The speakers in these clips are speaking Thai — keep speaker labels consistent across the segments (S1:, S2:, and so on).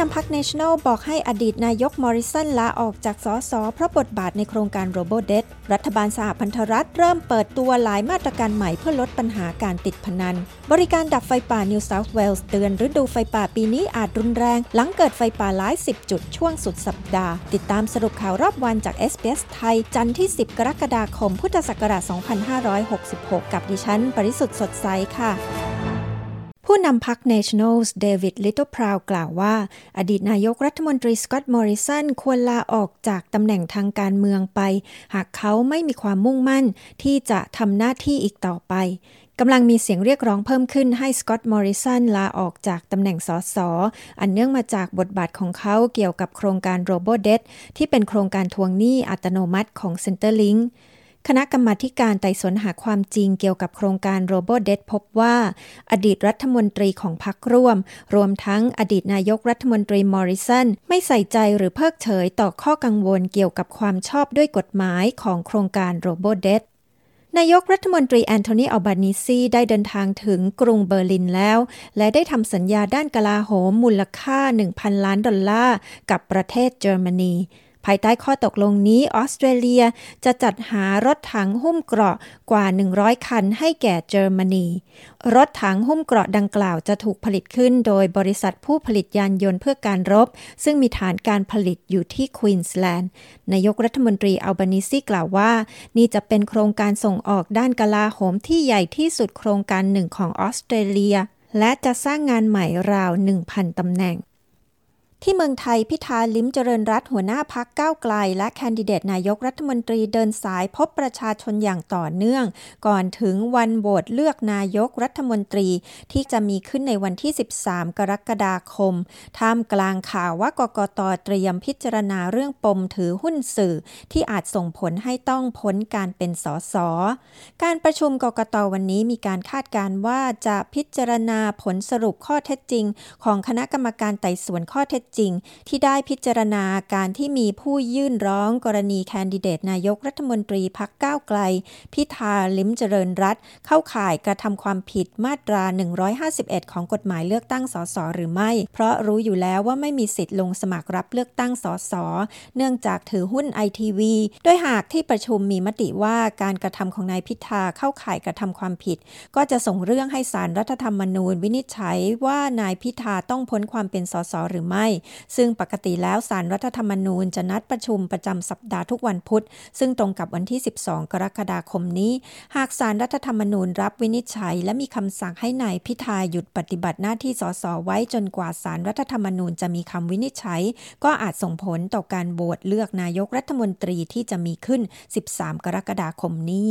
S1: นำพรรค National บอกให้อดีตนายกมอริสันลาออกจากสสเพราะบทบาทในโครงการโรโบเดตรัฐบาลสหพันธรัฐเริ่มเปิดตัวหลายมาตรการใหม่เพื่อลดปัญหาการติดพนัน บริการดับไฟป่านิวเซาท์เวลส์เตือนฤดูไฟป่าปีนี้อาจรุนแรง หลังเกิดไฟป่าหลายสิบจุดช่วงสุดสัปดาห์ ติดตามสรุปข่าวรอบวันจาก SBS ไทย จันทร์ที่ 10 กรกฎาคม พุทธศักราช 2566 กับดิฉัน ปริสุทธ์สดใสค่ะ ผู้นำพรรค Nationals เดวิดลิตเติ้ลพราวกล่าวว่า อดีตนายกรัฐมนตรีสกอตต์มอริสันควรลาออกจากตำแหน่งทางการเมืองไป หากเขาไม่มีความมุ่งมั่นที่จะทำหน้าที่อีกต่อไปกำลังมีเสียงเรียกร้องเพิ่มขึ้นให้สกอตต์มอริสันลาออกจากตำแหน่งสสอันเนื่องมาจากบทบาทของเขาเกี่ยวกับโครงการ Robodebt ที่เป็นโครงการทวงหนี้อัตโนมัติของ Centrelink คณะกรรมาธิการไต่สวนหาความจริงเกี่ยวกับโครงการ Robodebt พบว่า อดีตรัฐมนตรีของพรรคร่วม รวมทั้งอดีตนายกรัฐมนตรีมอริสันไม่ใส่ใจหรือเพิกเฉยต่อข้อกังวลเกี่ยวกับความชอบด้วยกฎหมายของโครงการ Robodebt นายกรัฐมนตรีแอนโทนีอัลบานิซีได้เดินทางถึงกรุงเบอร์ลินแล้ว และได้ทำสัญญาด้านกลาโหมมูลค่า 1,000 ล้านดอลลาร์กับประเทศเยอรมนี ภายใต้ข้อตกลงนี้ออสเตรเลียจะจัดหารถถังหุ้มเกราะกว่า 100 คันให้แก่เยอรมนี รถถังหุ้มเกราะดังกล่าวจะถูกผลิตขึ้นโดยบริษัทผู้ผลิตยานยนต์เพื่อการรบ ซึ่งมีฐานการผลิตอยู่ที่ควีนสแลนด์นายกรัฐมนตรีอัลบานิซีกล่าวว่า นี่จะเป็นโครงการส่งออกด้านกลาโหมที่ใหญ่ที่สุดโครงการหนึ่งของออสเตรเลียและจะสร้างงานใหม่ราว 1,000 ตำแหน่ง ที่เมืองไทยพิธาลิ้มเจริญรัตหัวหน้าพักก้าวไกล และแคนดิเดตนายกรัฐมนตรีเดินสายพบประชาชนอย่างต่อเนื่อง ก่อนถึงวันโหวตเลือกนายกรัฐมนตรีที่จะมีขึ้นในวันที่ 13 กรกฎาคม ท่ามกลางข่าวว่ากกตเตรียมพิจารณาเรื่องปมถือหุ้นสื่อ ที่อาจส่งผลให้ต้องพ้นการเป็นสสการประชุมกกตวันนี้มีการคาดการว่าจะพิจารณาผลสรุปข้อเท็จจริง ของคณะกรรมการไต่สวนข้อเท็จจริง ที่ได้พิจารณาการที่มีผู้ยื่นร้องกรณีแคนดิเดตนายกรัฐมนตรีพักก้าวไกล พิธาลิมเจริญรัตเข้าข่ายกระทำความผิดมาตรา 151 ของกฎหมายเลือกตั้งสสหรือไม่ เพราะรู้อยู่แล้วว่าไม่มีสิทธิ์ลงสมัครรับเลือกตั้งสสเนื่องจากถือหุ้นไอทีวีโดยหากที่ประชุมมีมติว่าการกระทำของนายพิธาเข้าข่ายกระทำความผิด ก็จะส่งเรื่องให้สารรัฐธรรมนูญวินิจฉัยว่านายพิธาต้องพ้นความเป็นสสหรือไม่ซึ่งปกติแล้วสารรัฐธรรมนูญจะนัดประชุมประจำสัปดาห์ทุกวันพุธ ซึ่งตรงกับวันที่ 12 กรกฎาคมนี้ หากสารรัฐธรรมนูญรับวินิจฉัย และมีคำสั่งให้นายพิธาหยุดปฏิบัติหน้าที่สสไว้จนกว่าสารรัฐธรรมนูญจะมีคำวินิจฉัย ก็อาจส่งผลต่อการโหวตเลือกนายกรัฐมนตรีที่จะมีขึ้น 13 กรกฎาคมนี้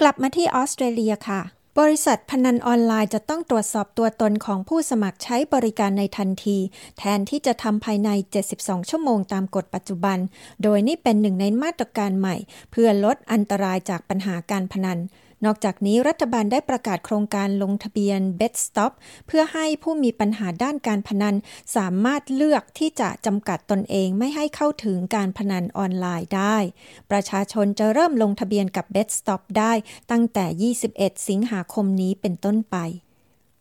S1: กลับมาที่ออสเตรเลียค่ะ บริษัทพนันออนไลน์จะต้องตรวจสอบตัวตนของผู้สมัครใช้บริการในทันที แทนที่จะทำภายใน 72 ชั่วโมงตามกฎปัจจุบัน โดยนี่เป็นหนึ่งในมาตรการใหม่ เพื่อลดอันตรายจากปัญหาการพนัน นอกจากนี้รัฐบาลได้ประกาศโครงการลงทะเบียน Bet Stop เพื่อให้ผู้มีปัญหาด้านการพนัน สามารถเลือกที่จะจำกัดตนเองไม่ให้เข้าถึงการพนันออนไลน์ได้ ประชาชนจะเริ่มลงทะเบียนกับ Bet Stop ได้ตั้งแต่ 21 สิงหาคมนี้เป็นต้นไป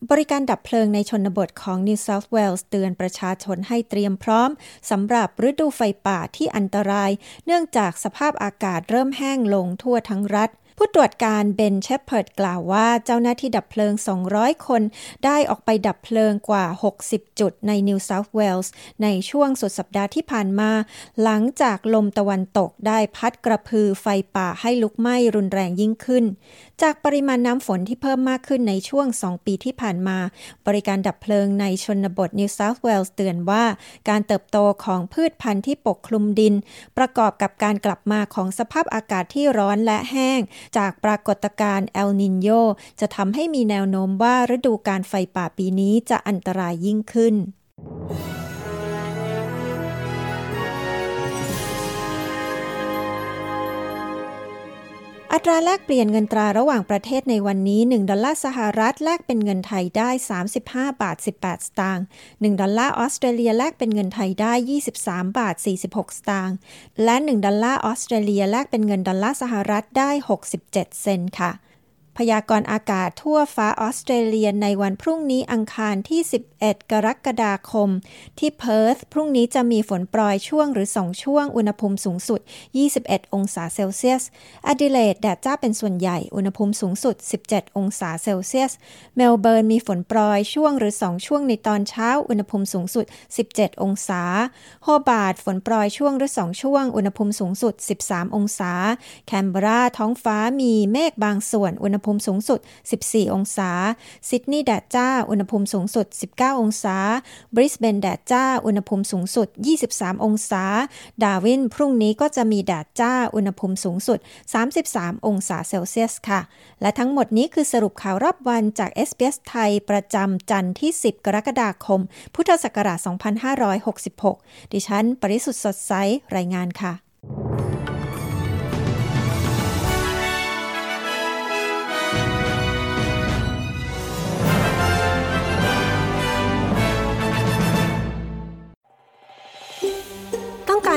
S1: บริการดับเพลิงในชนบทของ New South Wales เตือนประชาชนให้เตรียมพร้อมสำหรับฤดูไฟป่าที่อันตราย เนื่องจากสภาพอากาศเริ่มแห้งลงทั่วทั้งรัฐ ผู้ตรวจการเบนเชฟเพิร์ดกล่าวว่าเจ้าหน้าที่ดับเพลิง 200 คน ได้ออกไปดับเพลิงกว่า 60 จุดในนิวเซาท์เวลส์ในช่วงสุดสัปดาห์ที่ผ่านมา หลังจากลมตะวันตกได้พัดกระพือไฟป่าให้ลุกไหม้รุนแรงยิ่งขึ้น จากปริมาณน้ำฝนที่เพิ่มมากขึ้นในช่วง 2 ปีที่ผ่านมา บริการดับเพลิงในชนบทนิวเซาท์เวลส์เตือนว่า การเติบโตของพืชพันธุ์ที่ปกคลุมดิน ประกอบกับการกลับมาของสภาพอากาศที่ร้อนและแห้งจากปรากฏการณ์เอลนินโยจะทำให้มีแนวโน้มว่าฤดูการไฟป่าปีนี้จะอันตรายยิ่งขึ้น อัตราแลกเปลี่ยนเงินตราระหว่างประเทศในวันนี้ 1 ดอลลาร์สหรัฐแลกเป็นเงินไทยได้ 35 บาท 18 สตางค์ 1 ดอลลาร์ออสเตรเลียแลกเป็นเงินไทยได้ 23 บาท 46 สตางค์ และ 1 ดอลลาร์ออสเตรเลียแลกเป็นเงินดอลลาร์สหรัฐได้ 67 เซนต์ค่ะ พยากรณ์อากาศทั่วฟ้าออสเตรเลียในวันพรุ่งนี้อังคารที่ 11 กรกฎาคม ที่เพิร์ธพรุ่งนี้จะมีฝนโปรยช่วงหรือ 2 ช่วง อุณหภูมิสูงสุด 21 องศาเซลเซียสอดิเลดแดดจ้าเป็นส่วนใหญ่ อุณหภูมิสูงสุด 17 องศาเซลเซียส เมลเบิร์นมีฝนโปรยช่วงหรือ 2 ช่วงในตอนเช้า อุณหภูมิสูงสุด 17 องศา โฮบาร์ดฝนโปรยช่วงหรือ 2 ช่วง อุณหภูมิสูงสุด 13 องศา แคนเบราท้องฟ้ามีเมฆบางส่วน อุณหภูมิภูมิสูงสุด 14 องศา ซิดนีย์แดดจ้า อุณหภูมิสูงสุด 19 องศา บริสเบนแดดจ้า อุณหภูมิสูงสุด 23 องศา ดาวินพรุ่งนี้ก็จะมีแดดจ้า อุณหภูมิสูงสุด 33 องศาเซลเซียสค่ะ และทั้งหมดนี้คือสรุปข่าวรอบวันจาก SBS ไทยประจำจันทร์ที่ 10 กรกฎาคม พุทธศักราช 2566 ดิฉัน ปริสุทธ์สดใส รายงานค่ะ